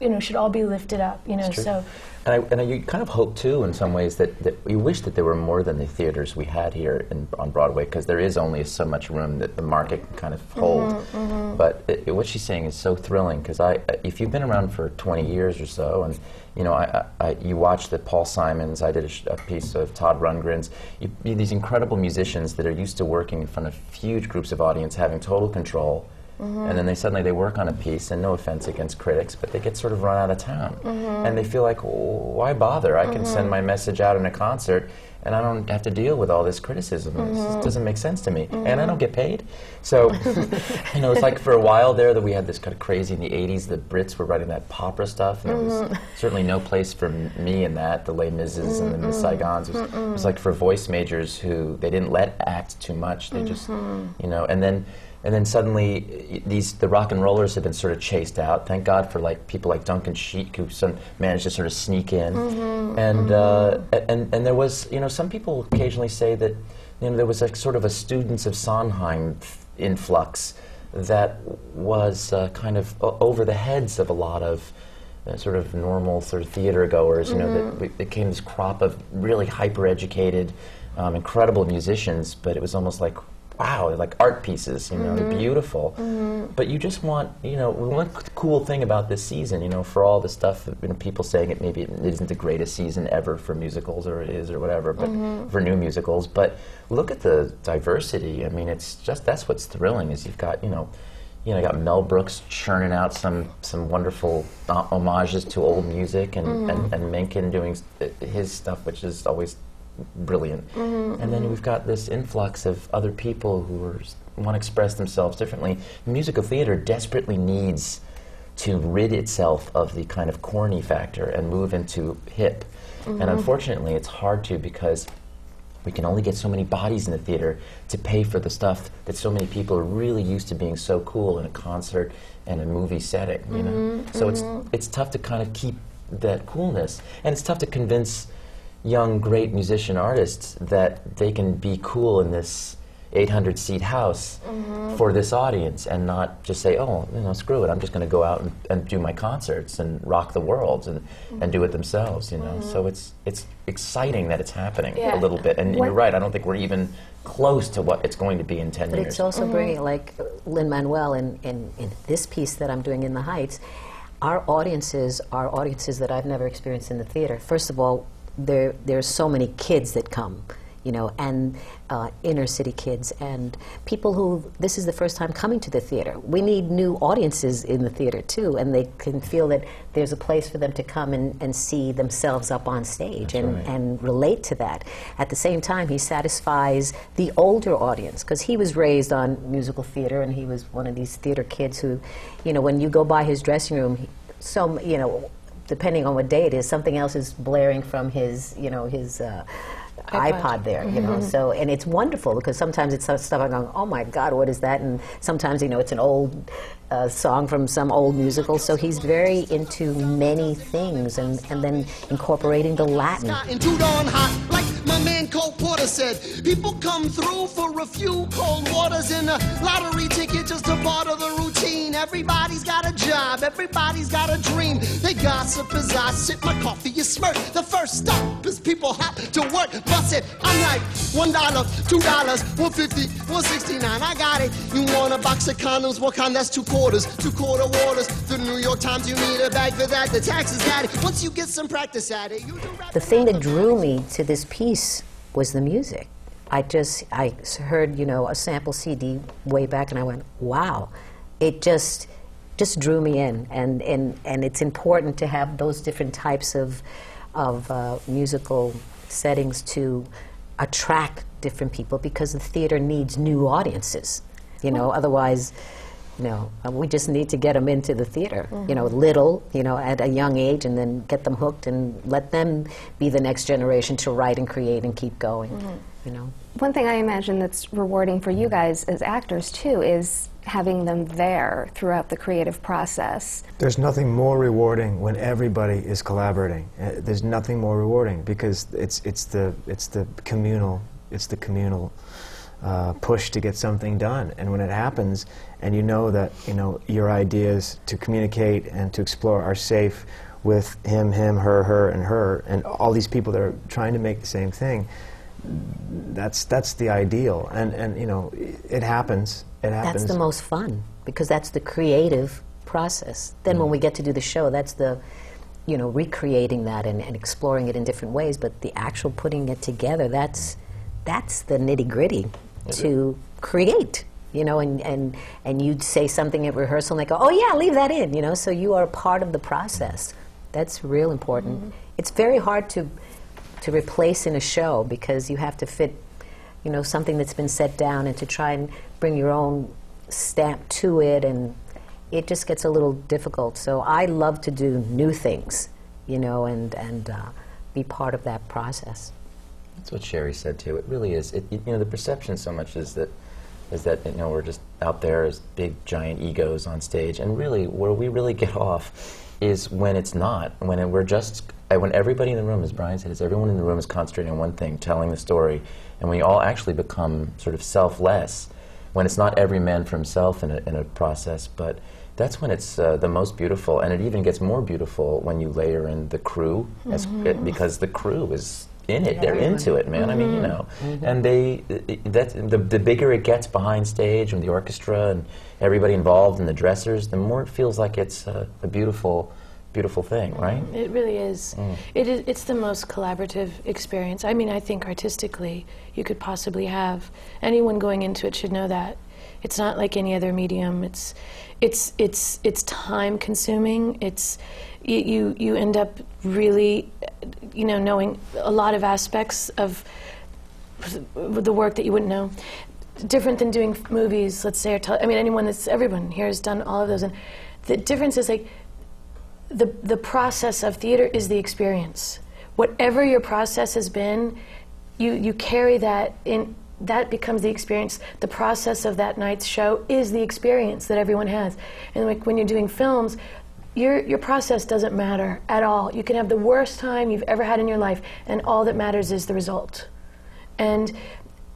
you know should all be lifted up you know so And, I, and I, you kind of hope too, in some ways, that, that you wish that there were more than the theaters we had here in, on Broadway, because there is only so much room that the market can kind of mm-hmm, hold. Mm-hmm. But it, it- what she's saying is so thrilling, because I, if you've been around for 20 years or so, and you know, I, I, you watch the Paul Simons. I did a, sh- a piece of Todd Rundgren's. You, you, these incredible musicians that are used to working in front of huge groups of audience, having total control. And then they mm-hmm. suddenly they work on a piece, and no offense against critics, but they get sort of run out of town, mm-hmm. and they feel like, "Well, why bother? I can send my mm-hmm. message out in a concert, and I don't have to deal with all this criticism. This just doesn't make sense to me, and I don't get paid." So, you know, it's like for a while there that we had this kind of crazy in the '80s. The Brits were writing that opera stuff, and there was certainly no place for m- me in that. The Les Mises and the Miss Saigons. It was, it was like for voice majors who they didn't let act too much. They just, you know, and then and then suddenly these the rock and rollers have been sort of chased out. Thank God for like people like Duncan Sheik who some, managed to sort of sneak in, and uh, and and there was you know some people occasionally say that you know there was a sort of a students of Sondheim f- influx that was uh, kind of o- over the heads of a lot of uh, sort of normal sort of theater goers. You know, that we- it came this crop of really hyper educated, um, incredible musicians, but it was almost like. Wow, like art pieces, you know, they're mm-hmm. beautiful. Mm-hmm. But you just want, you know, one cool thing about this season, you know, for all the stuff, you know, people saying it maybe it isn't the greatest season ever for musicals, or it is, or whatever, but mm-hmm. for new musicals. But look at the diversity. I mean, it's just that's what's thrilling is you've got, you know, you know, you got Mel Brooks churning out some some wonderful homages to old music, and, and, and Menken doing his stuff, which is always brilliant. Mm-hmm. And then we've got this influx of other people who are, want to express themselves differently. Musical theater desperately needs to rid itself of the kind of corny factor and move into hip. And mm-hmm. unfortunately, it's hard to because we can only get so many bodies in the theater to pay for the stuff that so many people are really used to being so cool in a concert and a movie setting. You know, mm-hmm. so it's it's tough to kind of keep that coolness, and it's tough to convince young, great musician artists that they can be cool in this 800 seat house mm-hmm. for this audience and not just say, oh, you know, screw it, I'm just going to go out and, and do my concerts and rock the world and, and do it themselves, you know. Mm-hmm. So it's, it's exciting that it's happening Yeah. a little bit. And you're right, I don't think we're even close to what it's going to be in 10 But years. it's also mm-hmm. bringing, like Lin Manuel in, in, in this piece that I'm doing in the Heights, our audiences are audiences that I've never experienced in the theater. First of all, there there's so many kids that come, you know, and uh, inner city kids and people who this is the first time coming to the theater. We need new audiences in the theater too, and they can feel that there's a place for them to come and, and see themselves up on stage and, right. and relate to that. At the same time, he satisfies the older audience because he was raised on musical theater and he was one of these theater kids who, you know, when you go by his dressing room, he, so you know, depending on what day it is, something else is blaring from his, you know, his. Uh, iPod. iPod there, you know. So and it's wonderful because sometimes it's stuff I'm going, oh my God, what is that? And sometimes you know it's an old uh, song from some old musical. So he's very into many things and and then incorporating the Latin. Man Cole Porter said, people come through for a few cold waters and a lottery ticket just to part of the routine. Everybody's got a job, everybody's got a dream. They gossip as I sip my coffee, you smirk. The first stop is people have to work. Bust it, I'm like one dollar, two dollars, one fifty, one sixty nine. I got it. You want a box of condoms? What kind? That's two quarters, two quarter waters. The New York Times, you need a bag for that. The taxes got it. Once you get some practice at it, you do the thing that drew me to this piece was the music. I just I heard you know a sample CD way back, and I went, wow! It just just drew me in, and and and it's important to have those different types of of uh, musical settings to attract different people because the theater needs new audiences. You know, otherwise. You know, uh, we just need to get them into the theater. You know, little, you know, at a young age, and then get them hooked, and let them be the next generation to write and create and keep going. You know, One thing I imagine that's rewarding for you guys as actors too is having them there throughout the creative process. There's nothing more rewarding when everybody is collaborating. Uh, there's nothing more rewarding because it's it's the it's the communal it's the communal uh, push to get something done. And when it happens, and you know that you know your ideas to communicate and to explore are safe with him, him, her, her, and her, and all these people that are trying to make the same thing. That's that's the ideal, and and you know it happens. It happens. that's the most fun because that's the creative process. Then when we get to do the show, that's the you know recreating that and, and exploring it in different ways. But the actual putting it together, that's that's the nitty gritty to create. You know, and, and, and you'd say something at rehearsal and they go, oh, yeah, leave that in, you know, so you are part of the process. That's real important. It's very hard to, to replace in a show because you have to fit, you know, something that's been set down and to try and bring your own stamp to it, and it just gets a little difficult. So I love to do new things, you know, and, and uh, be part of that process. That's what Sherie said too. It really is. It, you know, the perception so much is that is that you know we're just out there as big giant egos on stage, and really where we really get off is when it's not. When it, we're just when everybody in the room, as Brian said, is everyone in the room is concentrating on one thing, telling the story, and we all actually become sort of selfless when it's not every man for himself in a, in a process, but that's when it's uh, the most beautiful, and it even gets more beautiful when you layer in the crew, as, it, because the crew is in it. They're into it, man. I mean, you know, and they that's the, the bigger it gets behind stage and the orchestra and everybody involved and the dressers, the more it feels like it's uh, a beautiful, beautiful thing, right? It really is. It is. It's the most collaborative experience. I mean, I think artistically, you could possibly have. Anyone going into it should know that. It's not like any other medium. It's, it's, it's, it's time consuming. It's, you, you, end up really, you know, knowing a lot of aspects of the work that you wouldn't know. Different than doing movies, let's say, or I mean, anyone that's everyone here has done all of those, and the difference is like the the process of theater is the experience. Whatever your process has been, you you carry that in. That becomes the experience. The process of that night's show is the experience that everyone has. And like when you're doing films, your your process doesn't matter at all. You can have the worst time you've ever had in your life, and all that matters is the result. And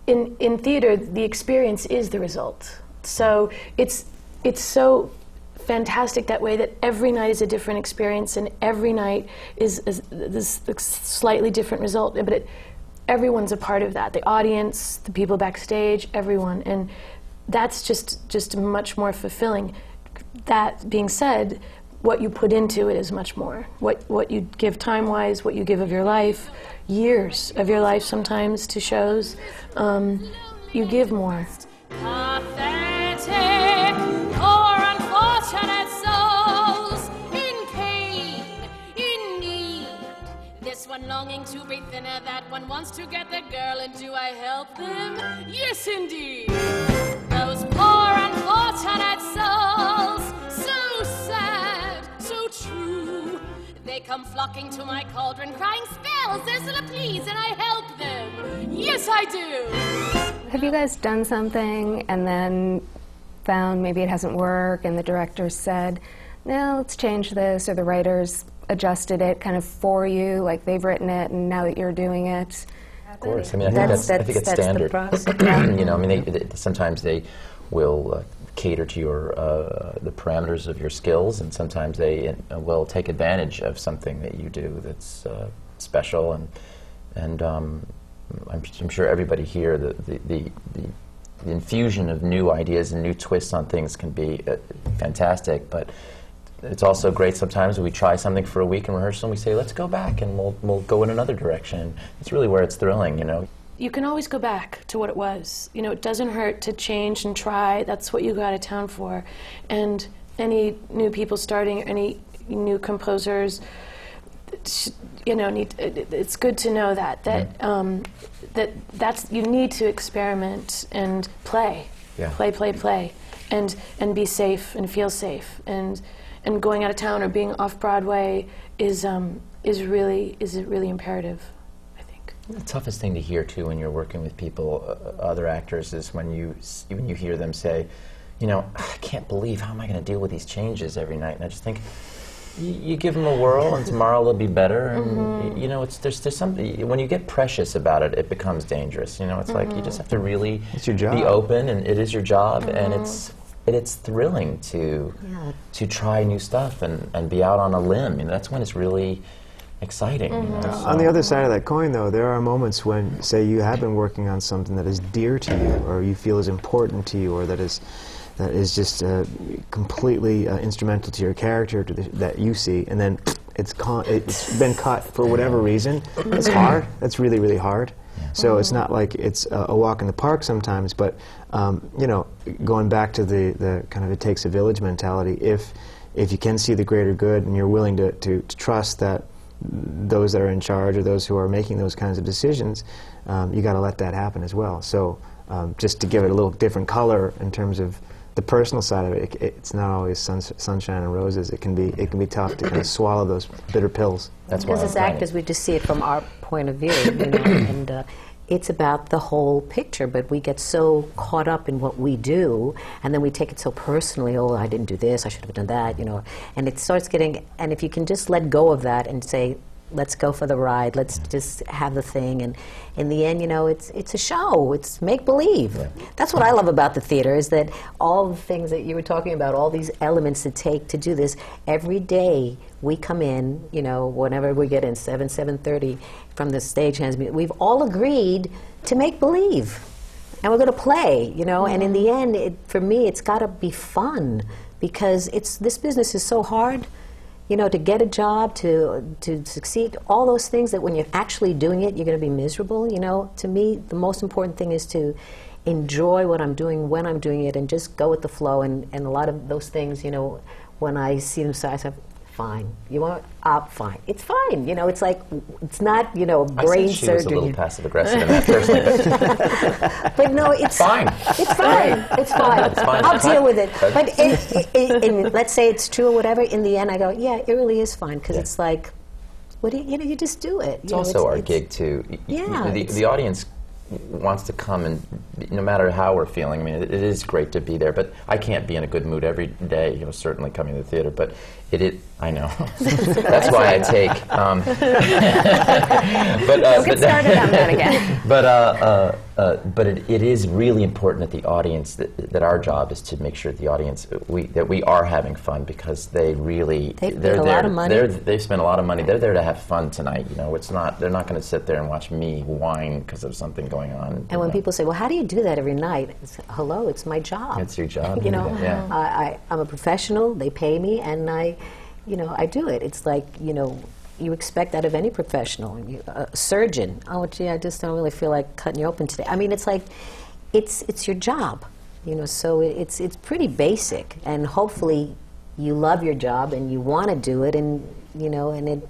in, in theater, the experience is the result. So it's, it's so fantastic that way that every night is a different experience and every night is, is this slightly different result. But it, everyone's a part of that the audience, the people backstage, everyone. And that's just, just much more fulfilling. That being said, what you put into it is much more. What, what you give time wise, what you give of your life, years of your life sometimes to shows, um, you give more. One longing to be thinner, that one wants to get the girl, and do I help them? Yes, indeed. Those poor They come flocking to my cauldron, crying spells, Ursula, please, and I help them. Yes, I do. Have you guys done something and then found maybe it hasn't worked and the director said, no, let's change this, or the writers adjusted it kind of for you, like they've written it and now that you're doing it? Of course. I mean, I think That's- that's, I think it's that's- standard. the process. you know, I mean, they, they, sometimes they will uh, cater to your uh, the parameters of your skills, and sometimes they uh, will take advantage of something that you do that's uh, special. And and um, I'm, I'm sure everybody here, the the, the the infusion of new ideas and new twists on things can be uh, fantastic, but it's also great sometimes when we try something for a week in rehearsal and we say, let's go back and we'll, we'll go in another direction. It's really where it's thrilling, you know. You can always go back to what it was. You know, it doesn't hurt to change and try. That's what you go out of town for. And any new people starting, any new composers, you know, need, it, it's good to know that that um, that that's you need to experiment and play, Yeah. play, play, play, and and be safe and feel safe and and going out of town or being off Broadway is um, is really is really imperative. I think. The toughest thing to hear too when you're working with people, uh, uh other actors, is when you when you hear them say, you know, I can't believe how am I going to deal with these changes every night, and I just think. y- You give them a whirl, and tomorrow they'll be better. And y- mm-hmm. you know, it's there's there's something when you get precious about it, it becomes dangerous. You know, it's like you mm-hmm. just have to really It's your job. be open, and it is your job, and mm-hmm. it's it, it's thrilling to Yeah. to try new stuff and, and be out on a limb. You know, that's when it's really exciting. You know, so- On the other side of that coin, though, there are moments when, say, you have been working on something that is dear to you, or you feel is important to you, or that is that is just uh, completely uh, instrumental to your character to the, that you see, and then it's con- it's been cut for whatever reason. It's hard. That's really really hard. So it's not like it's a, a walk in the park sometimes, but um, you know, going back to the, the kind of it takes a village mentality. If if you can see the greater good and you're willing to, to, to trust that those that are in charge or those who are making those kinds of decisions, um, you got to let that happen as well. So um, just to give it a little different color in terms of the personal side of it, it it's not always sun, sunshine and roses. It can be it can be tough to kind of swallow those bitter pills. that's why Because I'm as trying actors, we just see it from our point of view, you know, and uh, it's about the whole picture, but we get so caught up in what we do, and then we take it so personally. Oh, I didn't do this. I should have done that. You know, and it starts getting. And if you can just let go of that and say, let's go for the ride. Let's just have the thing. And in the end, you know, it's it's a show. It's make believe. That's what I love about the theater is that all the things that you were talking about, all these elements that take to do this. Every day we come in, you know, whenever we get in seven seven thirty from the stagehands, meeting, we've all agreed to make believe. And we're going to play, you know, and in mm-hmm. the end, it, for me, it's got to be fun because it's this business is so hard you know, to get a job, to to succeed, all those things that when you're actually doing it, you're going to be miserable. You know, to me, the most important thing is to enjoy what I'm doing when I'm doing it, and just go with the flow. And, and a lot of those things, you know, when I see them, so I say, fine. You want up, fine. It's fine. You know, it's like it's not you know I brain said she was a little passive aggressive in that personally. but no, it's Fine. It's fine. It's fine. It's fine. I'll deal with it. But it, it, it, let's say it's true or whatever. In the end, I go, yeah, it really is fine because it's like, what do you, you know, you just do it. It's you know, also our it's- gig too. Yeah, the, the audience wants to come and no matter how we're feeling. I mean, it, it is great to be there, but I can't be in a good mood every day. You know, certainly coming to the theater, but it. it I know. That's why I take. Um, but uh, but- started on that again. but uh, uh, uh, but it, it is really important that the audience that, that our job is to make sure that the audience we that we are having fun because they really They they're paid a there lot of money. they're they spend a lot of money they're there to have fun tonight you know it's not they're not going to sit there and watch me whine because of something going on And when people say, well, how do you do that every night? It's, Hello, it's my job. It's your job, you know, yeah. I, I, I'm a professional. They pay me, and I, you know, I do it. It's like, you know, you expect that of any professional. You, a surgeon. Oh, gee, I just don't really feel like cutting you open today. I mean, it's like, it's it's your job, you know. So it, it's it's pretty basic, and hopefully, you love your job and you want to do it, and you know, and it,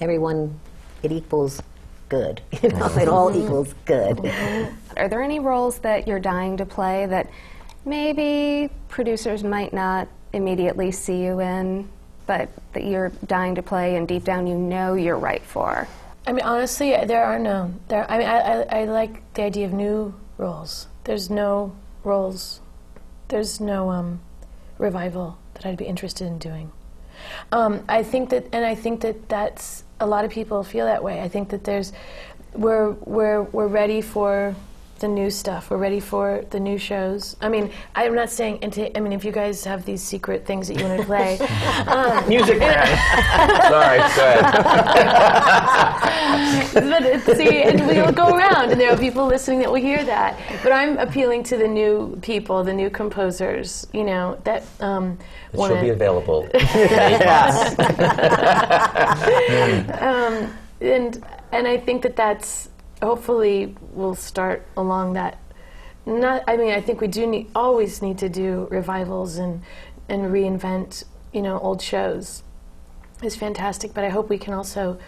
everyone, it equals good. You know, it all equals good. Are there any roles that you're dying to play that maybe producers might not immediately see you in, but that you're dying to play and deep down you know you're right for? I mean, honestly, there are no. There. I mean, I, I, I like the idea of new roles. There's no roles. There's no um, revival that I'd be interested in doing. Um, I think that, and I think that that's a lot of people feel that way. I think that there's, we're we're we're ready for the new stuff. We're ready for the new shows. I mean, I'm not saying. Into, I mean, if you guys have these secret things that you want to play, um, music man sorry go ahead but it- see, and we'll go around, and there are people listening that will hear that. But I'm appealing to the new people, the new composers, you know, that um, she'll be available in eight months. um, and and I think that that's hopefully we'll start along that. Not, I mean, I think we do need always need to do revivals and and reinvent, you know, old shows. It's fantastic, but I hope we can also,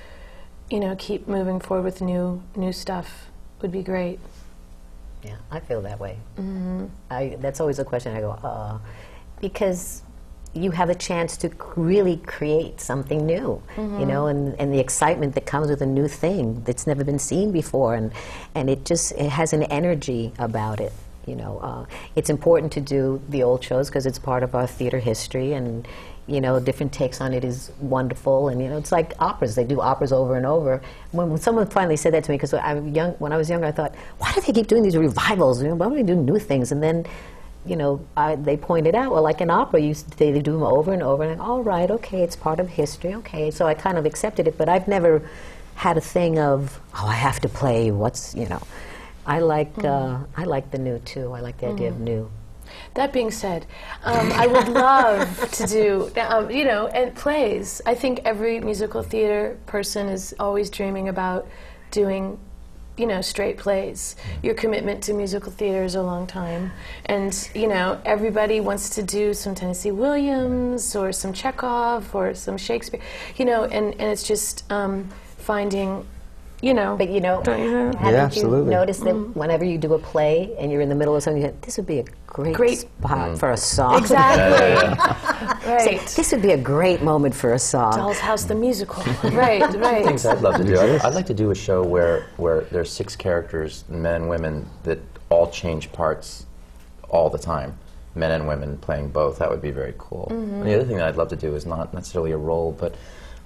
you know, keep moving forward with new new stuff. Would be great. Yeah, I feel that way. I, that's always a question I go, uh, because you have a chance to really create something new, you know, and, and the excitement that comes with a new thing that's never been seen before, and, and it just it has an energy about it. You know, uh, it's important to do the old shows because it's part of our theater history, and you know, different takes on it is wonderful. And you know, it's like operas; they do operas over and over. When, when someone finally said that to me, because I young, when I was younger, I thought, why do they keep doing these revivals? You know, why don't they do new things? And then, you know, I, they pointed out, well, like in opera, you, they, do them over and over. And I, all right, okay, it's part of history. Okay, so I kind of accepted it, but I've never had a thing of, oh, I have to play. What's you know. I like uh, I like the new too. I like the idea of new. That being said, um, I would love to do, um, you know, and plays. I think every musical theater person is always dreaming about doing, you know, straight plays. Your commitment to musical theater is a long time, and you know, everybody wants to do some Tennessee Williams or some Chekhov or some Shakespeare, you know, and and it's just um, finding you know. But you know, Don't you know? haven't Yeah, you noticed that mm-hmm. whenever you do a play and you're in the middle of something, you think, this would be a great, Great- spot mm. for a song. exactly. Say, right. this would be a great moment for a song. Doll's House the musical. right, right. things I'd love to do. I'd, I'd like to do a show where where there's six characters, men and women, that all change parts all the time. Men and women playing both. That would be very cool. And the other thing that I'd love to do is not necessarily a role, but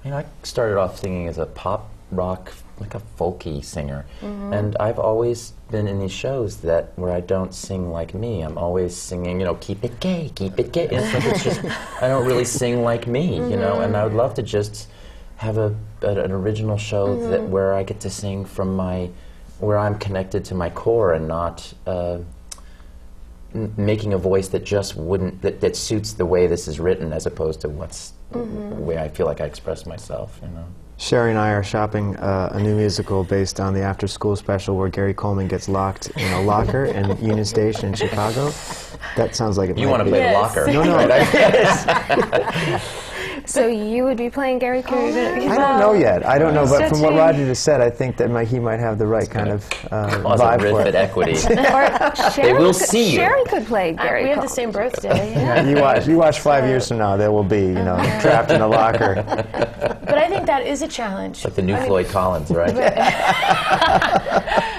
you know, I started off singing as a pop rock, like a folky singer, mm-hmm. and I've always been in these shows that where I don't sing like me. I'm always singing, you know, keep it gay, keep it gay. It's, like it's just I don't really sing like me, you know. Mm-hmm. And I would love to just have a, a- an original show mm-hmm. that where I get to sing from my where I'm connected to my core and not uh, making a voice that just wouldn't that, that suits the way this is written as opposed to what's the way I feel like I express myself. You know. Sherie and I are shopping uh, a new musical based on the after school special where Gary Coleman gets locked in a locker in Union Station in Chicago. That sounds like it You want to play Yes. the locker? No, no. Right? So you would be playing Gary Cooper? I don't know yet. I don't know, but from what Roger just said, I think that might, he might have the right kind of uh, vibe for it. equity. Or Sherie will could, see you. Sherie could play Uh, Gary we have the same birthday. Yeah. You watch, you watch five years from now, there will be, you know, trapped in a locker. But I think that is a challenge. like the new Floyd Collins, right?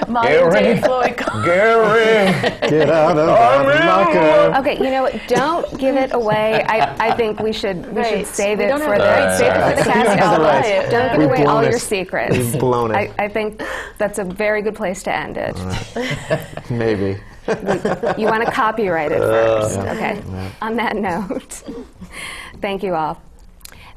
Modern Gary. Floyd Collins. Gary. Get out of the locker. Okay, you know what? Don't give it away. I, I think we should we should Right. Save it don't for the the save it for the cast have the album. rights. Don't give We've away all blown your secrets. We've blown it. I, I think that's a very good place to end it. Maybe. You want to copyright it first. Uh, okay. On that note, thank you all.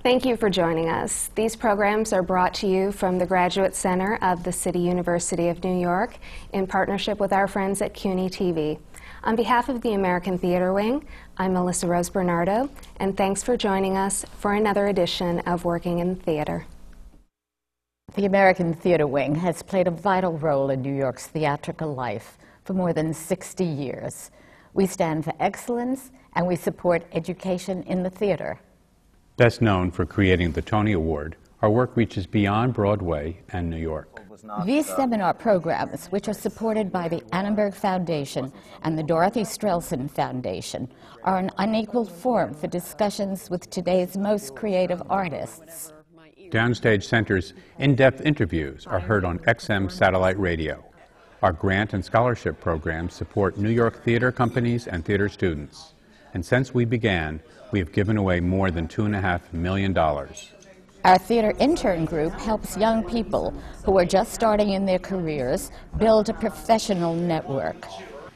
Thank you for joining us. These programs are brought to you from the Graduate Center of the City University of New York in partnership with our friends at CUNY TV. On behalf of the American Theater Wing, I'm Melissa Rose Bernardo, and thanks for joining us for another edition of Working in Theater. The American Theater Wing has played a vital role in New York's theatrical life for more than 60 years. We stand for excellence and we support education in the theater. Best known for creating the Tony Award, our work reaches beyond Broadway and New York. These seminar programs, which are supported by the Annenberg Foundation and the Dorothy Strelsin Foundation, are an unequaled forum for discussions with today's most creative artists. Downstage Center's in depth interviews are heard on XM Satellite Radio. Our grant and scholarship programs support New York theater companies and theater students. And since we began, we have given away more than $2.5 million. Our theater intern group helps young people who are just starting in their careers build a professional network.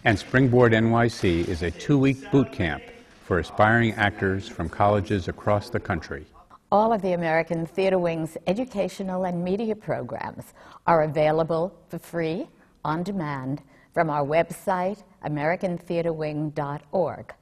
And Springboard NYC is a two week boot camp for aspiring actors from colleges across the country. All of the American Theater Wing's educational and media programs are available for free, on demand, from our website, americantheaterwing.org.